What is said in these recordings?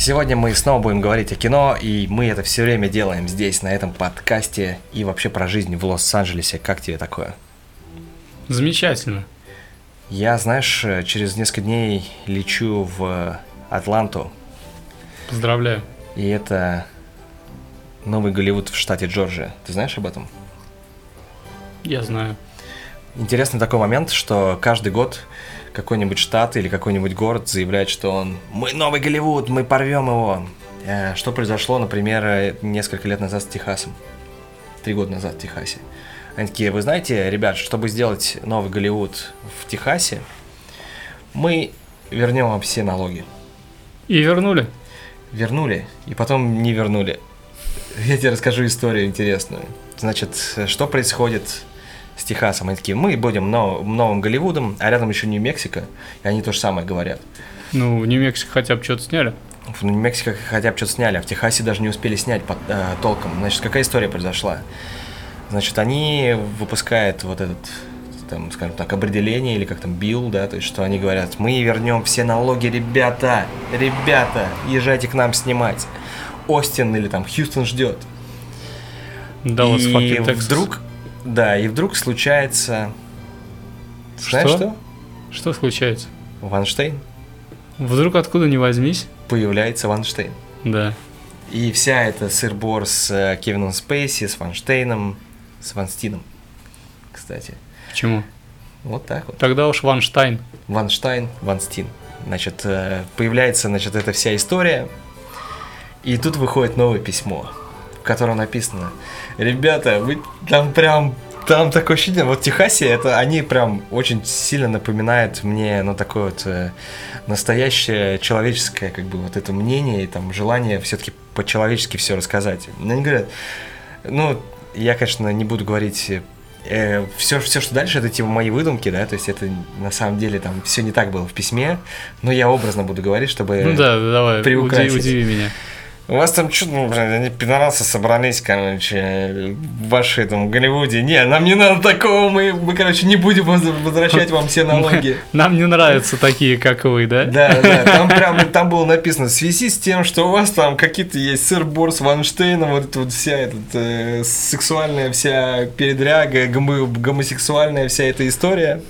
Сегодня мы снова будем говорить о кино, и мы это все время делаем здесь, на этом подкасте, и вообще про жизнь в Лос-Анджелесе. Как тебе такое? Замечательно. Я, знаешь, через несколько дней лечу в Атланту, Поздравляю. и это новый Голливуд в штате Джорджия. Ты знаешь об этом? Я знаю. Интересный такой момент, что каждый год какой-нибудь штат или какой-нибудь город заявляет, что он «Мы новый Голливуд, мы порвем его». Э, Что произошло, например, э, несколько лет назад с Техасом. Три года назад в Техасе. Они такие, вы знаете, ребят, чтобы сделать новый Голливуд в Техасе, мы вернем вам все налоги. И вернули. Вернули, и потом не вернули. Я тебе расскажу историю интересную. Значит, что происходит с Техасом? Они такие, мы будем нов- новым Голливудом, а рядом еще Нью-Мексико, и они то же самое говорят. Ну, в Нью-Мексико хотя бы что-то сняли. В Нью-Мексико хотя бы что-то сняли, а в Техасе даже не успели снять под- э, толком. Значит, какая история произошла? Значит, они выпускают вот этот, там, скажем так, определение, или как там, билл, да, то есть, что они говорят, мы вернем все налоги, ребята, ребята, езжайте к нам снимать. Остин или там Хьюстон ждет. Даллас, и вдруг, да, и вдруг случается, знаешь Что? что? Что случается? Ванштейн. Вдруг откуда не возьмись? Появляется Ванштейн. Да. И вся эта сыр-бор с э, Кевином Спейси, с Ванштейном, с Ванстином, кстати. Почему? Вот так вот. Тогда уж Ванштайн. Ванштайн, Ванстин. Значит, э, появляется, значит, эта вся история. И тут выходит новое письмо, в котором написано, ребята, вы там прям, там такое ощущение, вот в Техасе это они прям очень сильно напоминают мне, ну, такое вот э, настоящее человеческое, как бы, вот это мнение и там желание все-таки по-человечески все рассказать. Но Они говорят, ну, я, конечно, не буду говорить все, все, что дальше, это типа мои выдумки, да, то есть это на самом деле там все не так было в письме, но я образно буду говорить, чтобы... Ну да, давай, приукрасить. удиви, удиви меня. У вас там что, ну, блин, они пидорасы собрались, короче, в вашей там Голливуде. Не, нам не надо такого, мы, мы короче, не будем воз- возвращать вам все налоги. Нам не нравятся такие, как вы, да? Да, да, там прям там было написано, в связи с тем, что у вас там какие-то есть сыр-бор с Ванштейном, вот эта вот вся эта э, сексуальная вся передряга, гомо- гомосексуальная вся эта история.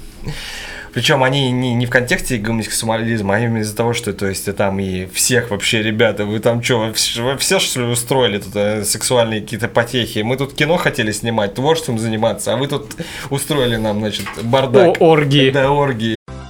Причем они не, не в контексте гомосексуализма, а именно из-за того, что то есть там и всех вообще, ребята, вы там что, вы, вс- вы все что ли устроили тут э, сексуальные какие-то потехи? Мы тут кино хотели снимать, творчеством заниматься, а вы тут устроили нам, значит, бардак. О, оргии. Да, оргии.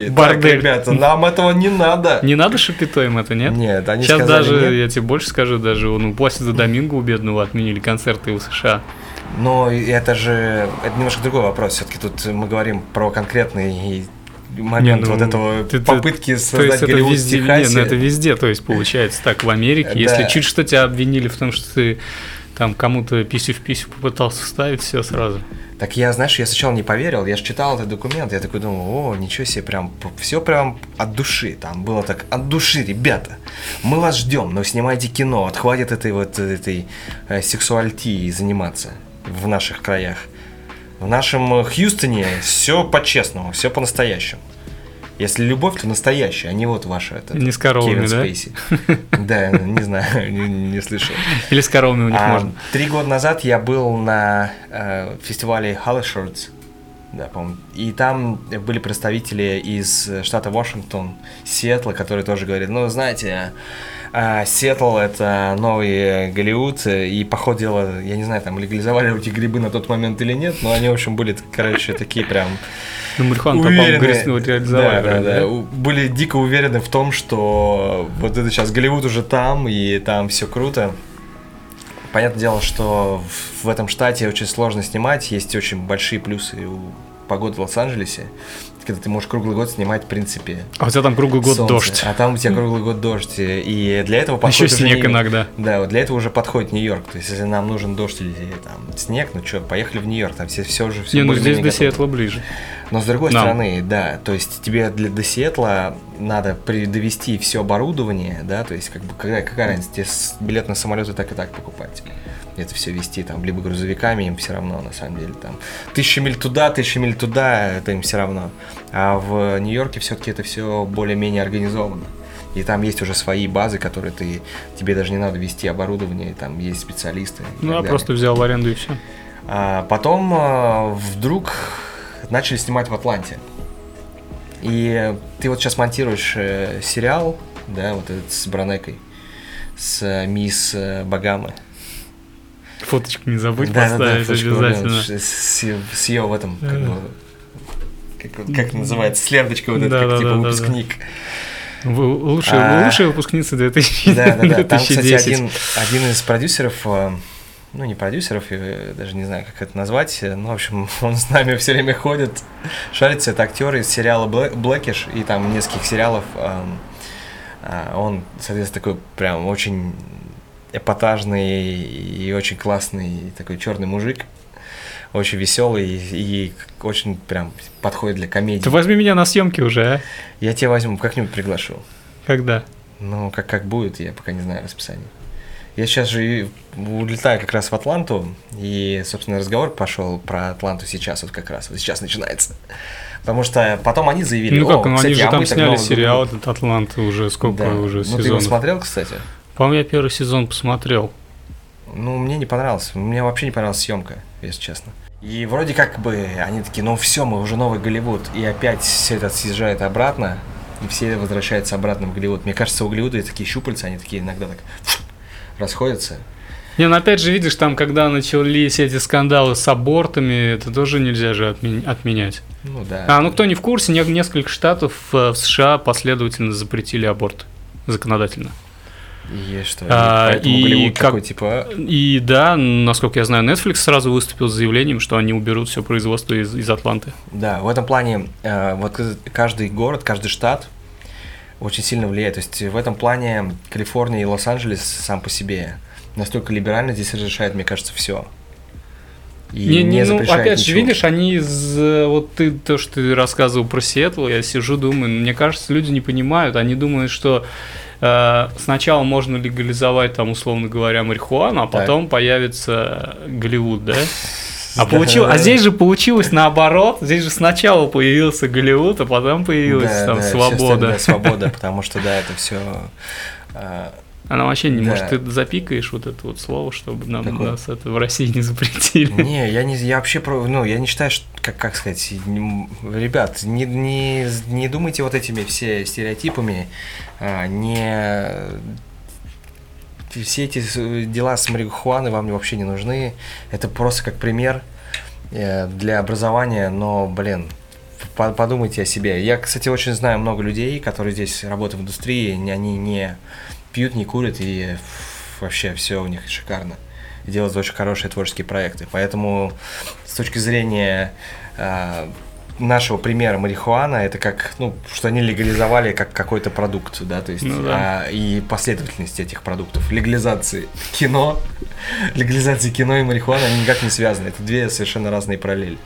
Так, Бордель. ребята, нам этого не надо. Не надо шапито им это, нет? Нет, они Сейчас сказали даже, нет. я тебе больше скажу, даже ну, после за Доминго у бедного отменили концерты в США. Но это же это немножко другой вопрос. Все-таки тут мы говорим про конкретный момент Не, ну, вот этого ты- ты- попытки То создать есть это Голливуд в везде, не, Техасе. ну это везде, то есть получается так в Америке. Если чуть что тебя обвинили в том, что ты там кому-то писю в писю попытался вставить, все сразу. Так я, знаешь, я сначала не поверил, я же читал этот документ, я такой думал, о, ничего себе, прям все прям от души, там было так, от души, ребята, мы вас ждем, но снимайте кино, отхватит этой вот этой э, сексуальтией заниматься в наших краях. В нашем э, Хьюстоне все по-честному, все по-настоящему. Если любовь, то настоящая, а не вот ваша. Это, Не с коровами, Кевин да? Спейси. Да, не знаю, не, не слышал. Или с коровами у них А, можно. Три года назад я был на э, фестивале Hallershorts, да, по-моему, и там были представители из штата Вашингтон, Сиэтла, которые тоже говорят, ну, знаете, э, Сиэтл это новый Голливуд, и по ходу дела, я не знаю, там легализовали эти грибы на тот момент или нет, но они, в общем, были, короче, такие прям Ну, марихуану по-моему, реализовали. да, да, да, были дико уверены в том, что вот это сейчас Голливуд уже там, и там все круто. Понятное дело, что в этом штате очень сложно снимать, есть очень большие плюсы у погода в Лос-Анджелесе, когда ты можешь круглый год снимать, в принципе, А у тебя там круглый год солнце, дождь. А там у тебя круглый год дождь. И для этого Еще подходит уже снег не- иногда. Да, вот для этого уже подходит Нью-Йорк. То есть, если нам нужен дождь или там снег, ну что, поехали в Нью-Йорк, там все, все уже все Не, ну здесь до готово. Сиэтла ближе. Но с другой Нам. стороны, да, то есть тебе для, до Сиэтла надо довести все оборудование, да, то есть как бы какая, какая разница, тебе билет на самолеты так и так покупать. Это все вести там либо грузовиками, им все равно, на самом деле, там тысяча миль туда, тысяча миль туда, это им все равно. А в Нью-Йорке все-таки это все более-менее организовано. И там есть уже свои базы, которые ты, тебе даже не надо вести оборудование, там есть специалисты. Ну, далее. просто взял в аренду и все. А потом а, вдруг начали снимать в Атланте. И ты вот сейчас монтируешь э, сериал, да, вот этот с Бронекой, с э, мисс э, Багамы. Фоточку не забудь Да, да, да, поставить фоточку обязательно. С, с ее в этом, как Э. бы, как, как называется, с ленточкой вот этой, Да, как да, типа да, да, да. выпускник. Вы- Лучшая, А. лучшая выпускница 2000 Да, да, да. Там, кстати, 2010. один, один из продюсеров, э, ну, не продюсеров, я даже не знаю, как это назвать, э, ну, в общем, он с нами все время ходит, шарится, это актер из сериала Блэ- Блэкиш и там нескольких сериалов. эм, а, Он, соответственно, такой прям очень эпатажный и очень классный такой черный мужик, очень веселый и очень прям подходит для комедии. Ты возьми меня на съемки уже, а? Я тебя возьму, как-нибудь приглашу. Когда? Ну, как, как будет, я пока не знаю расписание. Я сейчас же и улетаю как раз в Атланту, и, собственно, разговор пошел про Атланту сейчас, вот как раз, вот сейчас начинается. Потому что потом они заявили, Ну «О, как, ну кстати, они же а там сняли сериал говорим». этот Атланта уже сколько Да. уже Ну, ты его сезонов. смотрел, кстати? По-моему, я первый сезон посмотрел. Ну, мне не понравилось. Мне вообще не понравилась съемка, если честно. И вроде как бы они такие, ну все, мы уже новый Голливуд. И опять все это съезжает обратно, и все возвращаются обратно в Голливуд. Мне кажется, у Голливуда такие щупальца, они такие иногда так расходятся. Не, ну опять же, видишь, там, когда начались эти скандалы с абортами, это тоже нельзя же отме- отменять. Ну да. А, ну кто не в курсе, не- несколько штатов э, в США последовательно запретили аборт законодательно. И что? А, и как- такой, типа, И да, насколько я знаю, Netflix сразу выступил с заявлением, что они уберут все производство из, из Атланты. да, в этом плане э, вот каждый город, каждый штат очень сильно влияет. То есть в этом плане Калифорния и Лос-Анджелес сам по себе настолько либерально здесь разрешает, мне кажется, все. И Не, не, ну, опять же, ничего. видишь, они из... э, Вот ты, то, что ты рассказывал про Сиэтл, я сижу, думаю, мне кажется, люди не понимают, они думают, что э, сначала можно легализовать, там, условно говоря, марихуану, а Так. потом появится Голливуд, да? А, получил, а здесь же получилось наоборот, здесь же сначала появился Голливуд, а потом появилась Да, там да, свобода. свобода, потому что, да, это все... Она вообще не Да. может, ты запикаешь вот это вот слово, чтобы нам Какое? нас это в России не запретили. Не, я не, я вообще про, ну, я не считаю, что, как, как сказать, не- ребят, не, не, не думайте вот этими все стереотипами, а, не, все эти дела с марихуаной вам вообще не нужны, это просто как пример э, для образования, но, блин, по- подумайте о себе. Я, кстати, очень знаю много людей, которые здесь работают в индустрии, не- они не пьют, не курят, и вообще все у них шикарно. И делают очень хорошие творческие проекты. Поэтому с точки зрения э, нашего примера марихуана, это как, ну, что они легализовали как какой-то продукт, да, то есть, Ну да. а, и последовательность этих продуктов. Легализации кино, легализации кино и марихуана, они никак не связаны. Это две совершенно разные параллели.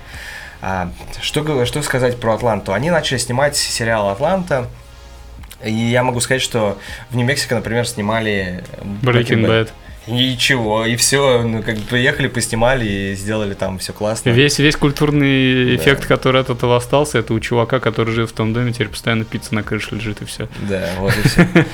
А, что, что сказать про Атланту? Они начали снимать сериал «Атланта», и я могу сказать, что в Нью-Мексико, например, снимали Breaking Bad. Ничего, и все, ну, как бы приехали, поснимали и сделали там все классно. Весь, весь культурный Да. эффект, который от этого остался, это у чувака, который живет в том доме, теперь постоянно пицца на крыше лежит и все. Да, вот и все.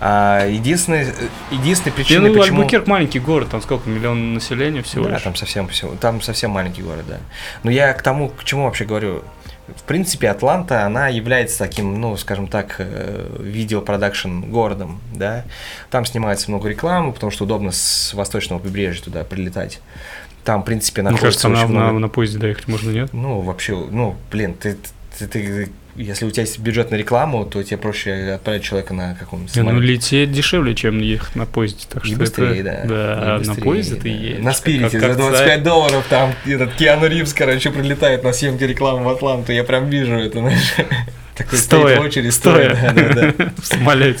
А, единственная, единственная Не, причина, ну, почему... Альбукерк маленький город, там сколько, миллион населения всего Да, лишь. там совсем, там совсем маленький город, да. Но я к тому, к чему вообще говорю. В принципе, Атланта, она является таким, ну, скажем так, э, видеопродакшн городом, да. Там снимается много рекламы, потому что удобно с восточного побережья туда прилетать. Там, в принципе, Мне находится кажется, на, очень на, много... на поезде доехать можно, нет? Ну, вообще, ну, блин, ты, ты, ты- если у тебя есть бюджет на рекламу, то тебе проще отправить человека на каком-нибудь Ну, самолете. лететь дешевле, чем ехать на поезде. Так И что быстрее, это- да. Да, И а на быстрее, поезде ты да. едешь. На спирите как за 25 царь. долларов там этот Киану Ривз, короче, прилетает на съемки рекламы в Атланту. Я прям вижу это, знаешь. Такой стоит в очереди, стоя. стоя. да, да, да. В самолете.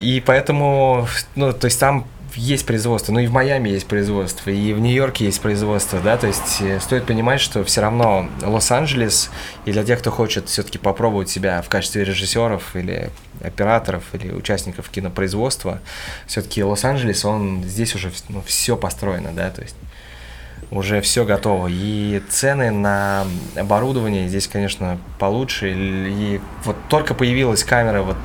И поэтому, ну, то есть там есть производство, ну и в Майами есть производство, и в Нью-Йорке есть производство, да, то есть э, стоит понимать, что все равно Лос-Анджелес, и для тех, кто хочет все-таки попробовать себя в качестве режиссеров или операторов или участников кинопроизводства, все-таки Лос-Анджелес, он здесь уже ну, все построено, да, то есть уже все готово. И цены на оборудование здесь, конечно, получше. И вот только появилась камера, вот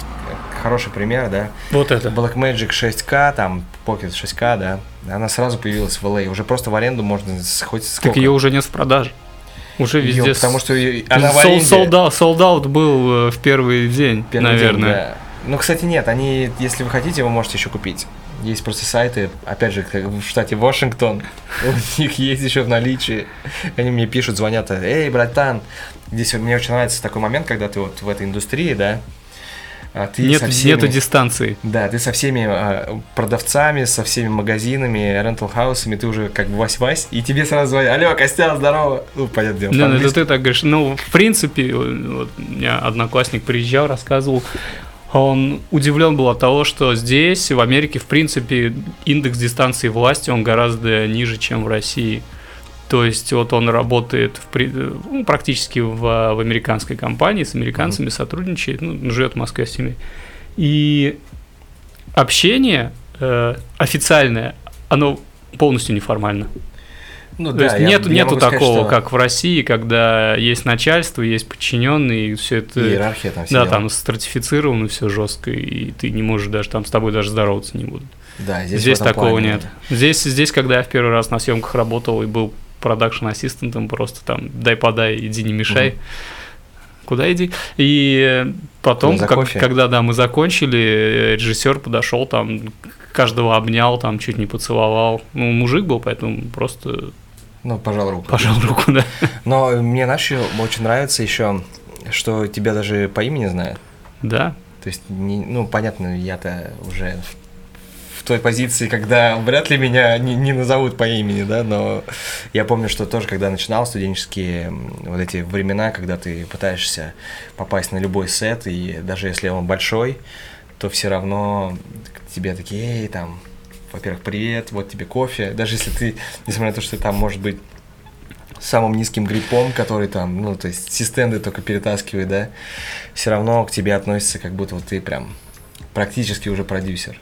хороший пример, да, Вот это. Blackmagic 6K, там Pocket 6K, да, она сразу появилась в LA. Уже просто в аренду можно хоть сколько. Так ее уже нет в продаже. Уже везде. потому с- что она в Сол- аренде. солда- Солдаут был э, в первый день, Первый день, наверное. да. Ну, кстати, нет, они, если вы хотите, вы можете еще купить. Есть просто сайты, опять же, как в штате Вашингтон, у них есть еще в наличии. Они мне пишут, звонят, эй, братан, здесь мне очень нравится такой момент, когда ты вот в этой индустрии, да, ты Нет, со всеми- Нету дистанции. Да, ты со всеми а, продавцами, со всеми магазинами, рентал-хаусами, ты уже как бы вась-вась, и тебе сразу звонят, алло, Костян, здорово. Ну, понятно, дело, Да, ну, это ты так говоришь. Ну, в принципе, вот у меня одноклассник приезжал, рассказывал, он удивлен был от того, что здесь, в Америке, в принципе, индекс дистанции власти, он гораздо ниже, чем в России. То есть вот он работает в ну, практически в, в американской компании, с американцами сотрудничает, ну, живет в Москве с ними. И общение э, официальное, оно полностью неформально. Ну, То да, есть я- нет, я нету могу сказать, такого, что как в России, когда есть начальство, есть подчиненные, и все это. Иерархия там все да, дела. там стратифицировано все жестко, и ты не можешь даже там с тобой даже здороваться не будут. Да, Здесь, здесь, такого плане, нет. Здесь, здесь, когда я в первый раз на съемках работал и был продакшн ассистентом, просто там дай подай, иди не мешай. Куда иди? И потом, как- кофе? когда да, мы закончили, режиссер подошел, там каждого обнял, там чуть не поцеловал. Ну, мужик был, поэтому просто Ну, пожал руку. пожал руку, да. Но мне, ещё очень нравится еще, что тебя даже по имени знают. Да. То есть, не- ну, понятно, я-то уже в, в той позиции, когда вряд ли меня не, не назовут по имени, да, но я помню, что тоже, когда начинал студенческие вот эти времена, когда ты пытаешься попасть на любой сет, и даже если он большой, то все равно к тебе такие, эй, там, во-первых, привет, вот тебе кофе, даже если ты, несмотря на то, что ты там, может быть, самым низким гриппом, который там, ну, то есть систенды только перетаскивает, да, все равно к тебе относятся, как будто вот ты прям практически уже продюсер.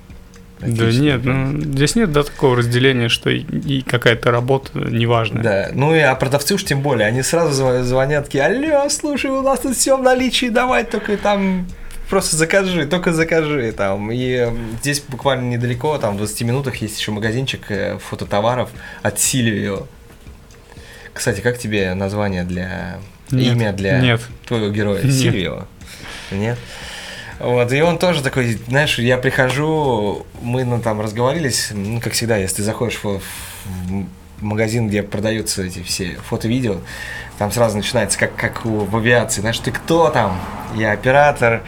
Да нет, ну, здесь нет да, такого разделения, что и, и какая-то работа неважная. Да, ну и а продавцы уж тем более, они сразу зв- звонят, такие, алло, слушай, у нас тут все в наличии, давай только там просто закажи, только закажи там. И м, здесь буквально недалеко, там в 20 минутах есть еще магазинчик э, фототоваров от Сильвио. Кстати, как тебе название для... Нет, имя для нет. твоего героя? Нет. Сильвио? Нет? Вот, и он тоже такой, знаешь, я прихожу, мы ну, там разговорились, ну, как всегда, если ты заходишь в, в магазин, где продаются эти все фото-видео, там сразу начинается, как, как у- в авиации, знаешь, ты кто там? Я оператор,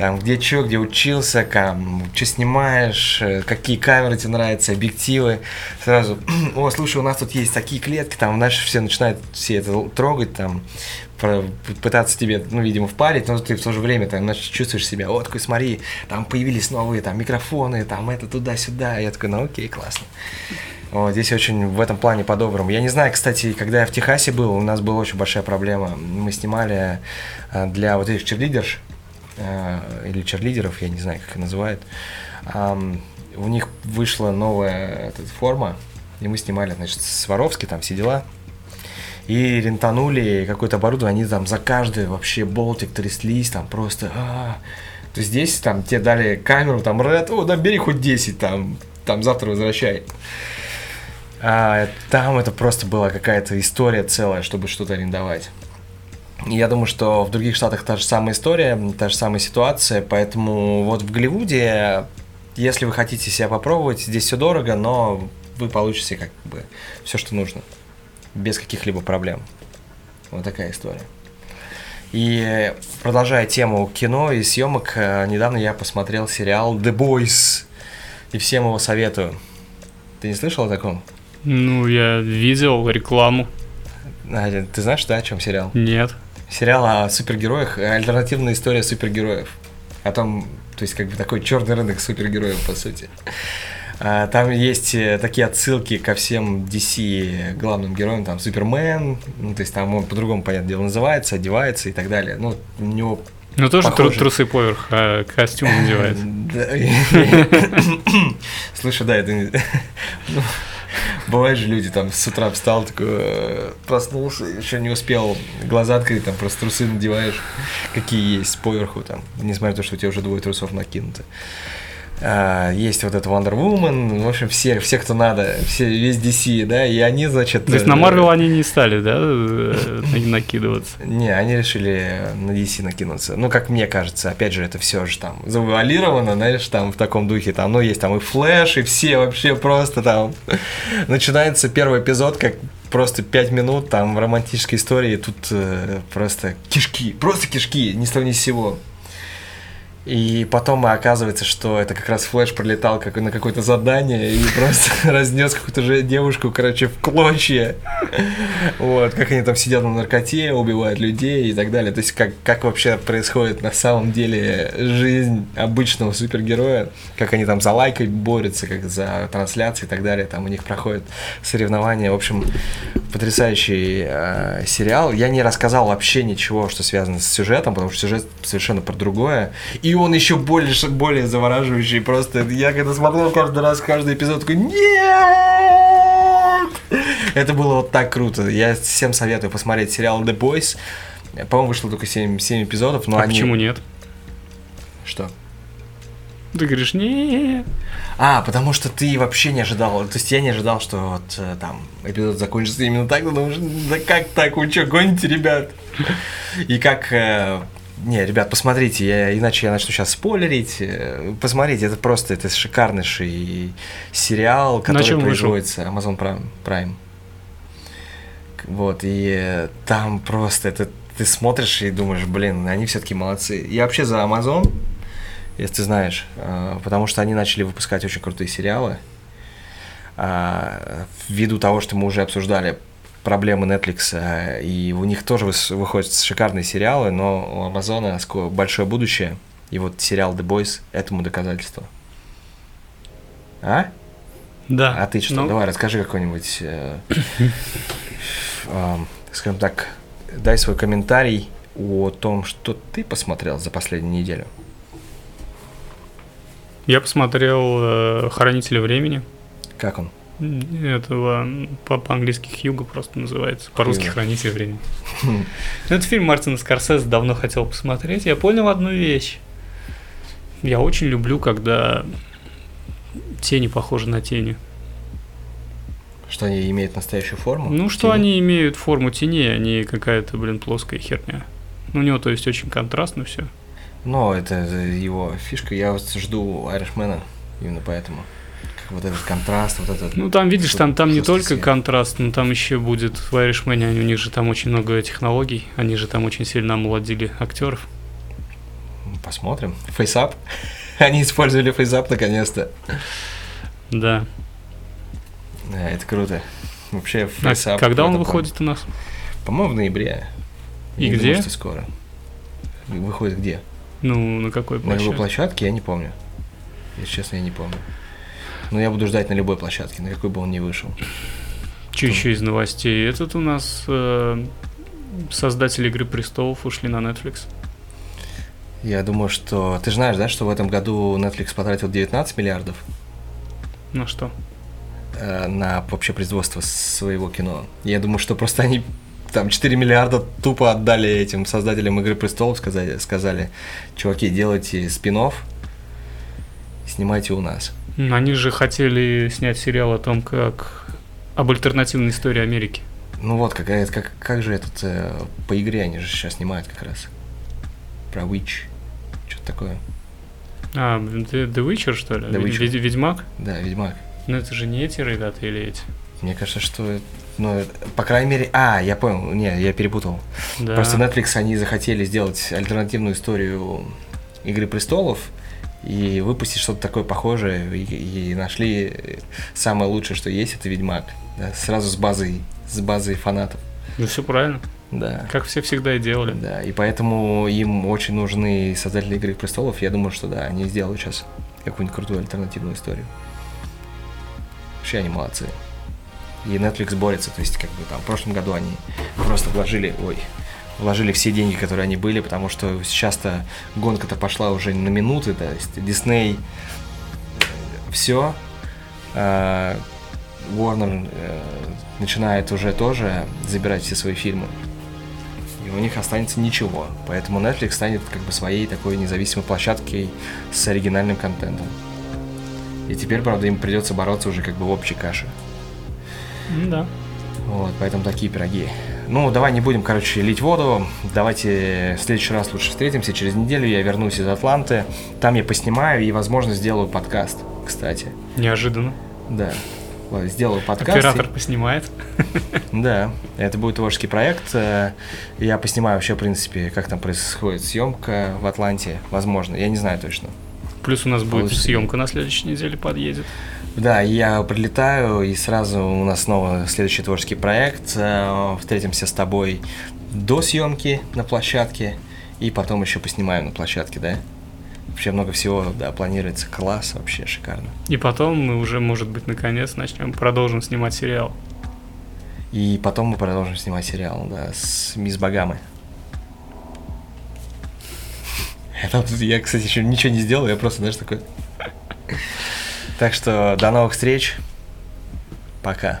там, где что, где учился, там, что снимаешь, э, какие камеры тебе нравятся, объективы. Сразу, о, слушай, у нас тут есть такие клетки, там, знаешь, все начинают все это трогать, там, пытаться тебе, ну, видимо, впарить, но ты в то же время, там, знаешь, чувствуешь себя, о, такой, смотри, там появились новые, там, микрофоны, там, это туда-сюда. Я такой, ну, окей, классно. Вот, здесь очень в этом плане по-доброму. Я не знаю, кстати, когда я в Техасе был, у нас была очень большая проблема. Мы снимали э, для вот этих черлидерш, или черлидеров, я не знаю, как их называют. У них вышла новая эта форма, и мы снимали, значит, Сваровски, там все дела. и рентанули какое-то оборудование, они там за каждый вообще болтик тряслись, там просто... а. То есть здесь там тебе дали камеру, там Red, о, да бери хоть 10, там, там завтра возвращай. А там это просто была какая-то история целая, чтобы что-то арендовать. Я думаю, что в других штатах та же самая история, та же самая ситуация, поэтому вот в Голливуде, если вы хотите себя попробовать, здесь все дорого, но вы получите как бы все, что нужно, без каких-либо проблем. Вот такая история. И продолжая тему кино и съемок, э, недавно я посмотрел сериал The Boys, и всем его советую. Ты не слышал о таком? Ну, я видел рекламу. Надя, ты знаешь, да, о чем сериал? Нет. Сериал о супергероях, э, альтернативная история супергероев. О том, то есть как бы такой черный рынок супергероев, по сути. А, Там есть э, такие отсылки ко всем DC главным героям, там Супермен, ну, то есть там он по-другому, понятное дело, называется, одевается и так далее. Ну, у него Ну, тоже тру- трусы поверх, а костюм надевает. Слушай, да, это ну, Бывают же люди, там, с утра встал, такой, э, проснулся, еще не успел глаза открыть, там, просто трусы надеваешь, какие есть поверху, там, несмотря на то, что у тебя уже двое трусов накинуты. А, Есть вот это Wonder Woman, в общем, все, все, кто надо, все, весь DC, да, и они, значит... То есть на э, Марвел они не стали, да, э, на- накидываться? Не, они решили на DC накинуться. Ну, как мне кажется, опять же, это все же там завуалировано, знаешь, там в таком духе. Там, ну, есть там и Flash, и все вообще просто там. Начинается первый эпизод, как просто пять минут там романтической истории, тут э, просто кишки, просто кишки, ни с того ни с сего. И потом оказывается, что это как раз Флэш пролетал как на какое-то задание и просто разнес какую-то же девушку, короче, в клочья. Вот, как они там сидят на наркоте, убивают людей и так далее. То есть, как, как вообще происходит на самом деле жизнь обычного супергероя, как они там за лайкой борются, как за трансляции и так далее. Там у них проходят соревнования. В общем, потрясающий э, сериал. Я не рассказал вообще ничего, что связано с сюжетом, потому что сюжет совершенно про другое. И он еще больше, более завораживающий. Просто я когда смотрел каждый раз каждый эпизод, такой нет! Это было вот так круто. Я всем советую посмотреть сериал The Boys. По-моему, вышло только 7, 7 эпизодов, но А они... почему нет? Что? Ты говоришь, не А, потому что ты вообще не ожидал, то есть я не ожидал, что вот э, там эпизод закончится именно так, ты думаешь, да как так, вы что, гоните, ребят? И как, э, не, ребят, посмотрите, я, иначе я начну сейчас спойлерить, э, посмотрите, это просто, это шикарнейший сериал, который чем вышел? производится Amazon Prime. Prime. Вот, и э, там просто это ты смотришь и думаешь, блин, они все-таки молодцы. Я вообще за Amazon, если ты знаешь, э, потому что они начали выпускать очень крутые сериалы. А, Ввиду того, что мы уже обсуждали проблемы Netflix, э, и у них тоже выходят шикарные сериалы, но у Амазона большое будущее. И вот сериал The Boys этому доказательство. А? Да. А ты что? Ну, Давай, расскажи какой-нибудь, э, эм, скажем так, дай свой комментарий о том, что ты посмотрел за последнюю неделю. Я посмотрел э, «Хранители времени». Как он? Этого по-английски Хьюго просто называется, по-русски Хьюго. «Хранитель времени». Ну, Это фильм Мартина Скорсезе, давно хотел посмотреть. Я понял одну вещь. Я очень люблю, когда тени похожи на тени. Что они имеют настоящую форму? Ну, что Тени? они имеют форму теней, а не какая-то, блин, плоская херня. Ну, у него, то есть, очень контрастно все. Ну, это его фишка. Я вот жду Айришмена именно поэтому. Вот этот контраст, вот этот... Ну, там, видишь, там, там не только свет. контраст, но там еще будет в Irishman, у них же там очень много технологий, они же там очень сильно омолодили актеров. Посмотрим. FaceApp. Они использовали FaceApp наконец-то. Да. Да, это круто. Вообще, А фейсап... когда он выходит у нас? По-моему, в ноябре. И Я где? Думаю, что скоро. Выходит где? Ну, на какой На любой площадке? площадке я не помню. Если честно, я не помню. Но я буду ждать на любой площадке, на какой бы он ни вышел. Что еще из новостей? Этот у нас э, создатели Игры Престолов ушли на Netflix. Я думаю, что... Ты же знаешь, да, что в этом году Netflix потратил 19 миллиардов Ну что? э, на вообще производство своего кино. Я думаю, что просто они там 4 миллиарда тупо отдали этим создателям Игры Престолов, сказали, сказали, чуваки, делайте спин снимайте у нас. Они же хотели снять сериал о том, как об альтернативной истории Америки. Ну вот, какая, как, как же этот, э, по игре они же сейчас снимают как раз. Про Witch, что-то такое. А, The, The Witcher, что ли? The Witcher. Ведь- Ведьмак? Да, Ведьмак. Ну это же не эти ребята или эти? Мне кажется, что, ну, по крайней мере, а, я понял, не, я перепутал. Да. Просто Netflix, они захотели сделать альтернативную историю Игры Престолов и выпустить что-то такое похожее, и, и нашли самое лучшее, что есть, это Ведьмак. Да, сразу с базой, с базой фанатов. Ну все правильно. Да. Как все всегда и делали. Да, и поэтому им очень нужны создатели Игры Престолов. Я думаю, что да, они сделают сейчас какую-нибудь крутую альтернативную историю. Вообще они молодцы. И Netflix борется, то есть как бы там в прошлом году они просто вложили, ой, вложили все деньги, которые они были, потому что сейчас-то гонка-то пошла уже на минуты, то есть Disney все, Warner э, начинает уже тоже забирать все свои фильмы и у них останется ничего. Поэтому Netflix станет как бы своей такой независимой площадкой с оригинальным контентом. И теперь, правда, им придется бороться уже как бы в общей каше. Да. Вот, поэтому такие пироги. Ну, давай не будем, короче, лить воду. Давайте в следующий раз лучше встретимся. Через неделю я вернусь из Атланты. Там я поснимаю и, возможно, сделаю подкаст, кстати. Неожиданно. Да. Сделаю подкаст. Оператор поснимает. Да, это будет творческий проект. Э, Я поснимаю вообще, в принципе, как там происходит съемка в Атланте. Возможно, я не знаю точно. Плюс у нас будет Получится. съемка на следующей неделе подъедет. Да, я прилетаю, и сразу у нас снова следующий творческий проект. Э, Встретимся с тобой до съемки на площадке, и потом еще поснимаем на площадке, да? Вообще много всего, да, планируется. Класс, вообще шикарно. И потом мы уже, может быть, наконец начнем, продолжим снимать сериал. И потом мы продолжим снимать сериал, да, с Мисс Багамы. Это вот Я, кстати, еще ничего не сделал, я просто, знаешь, такой... Так что до новых встреч. Пока.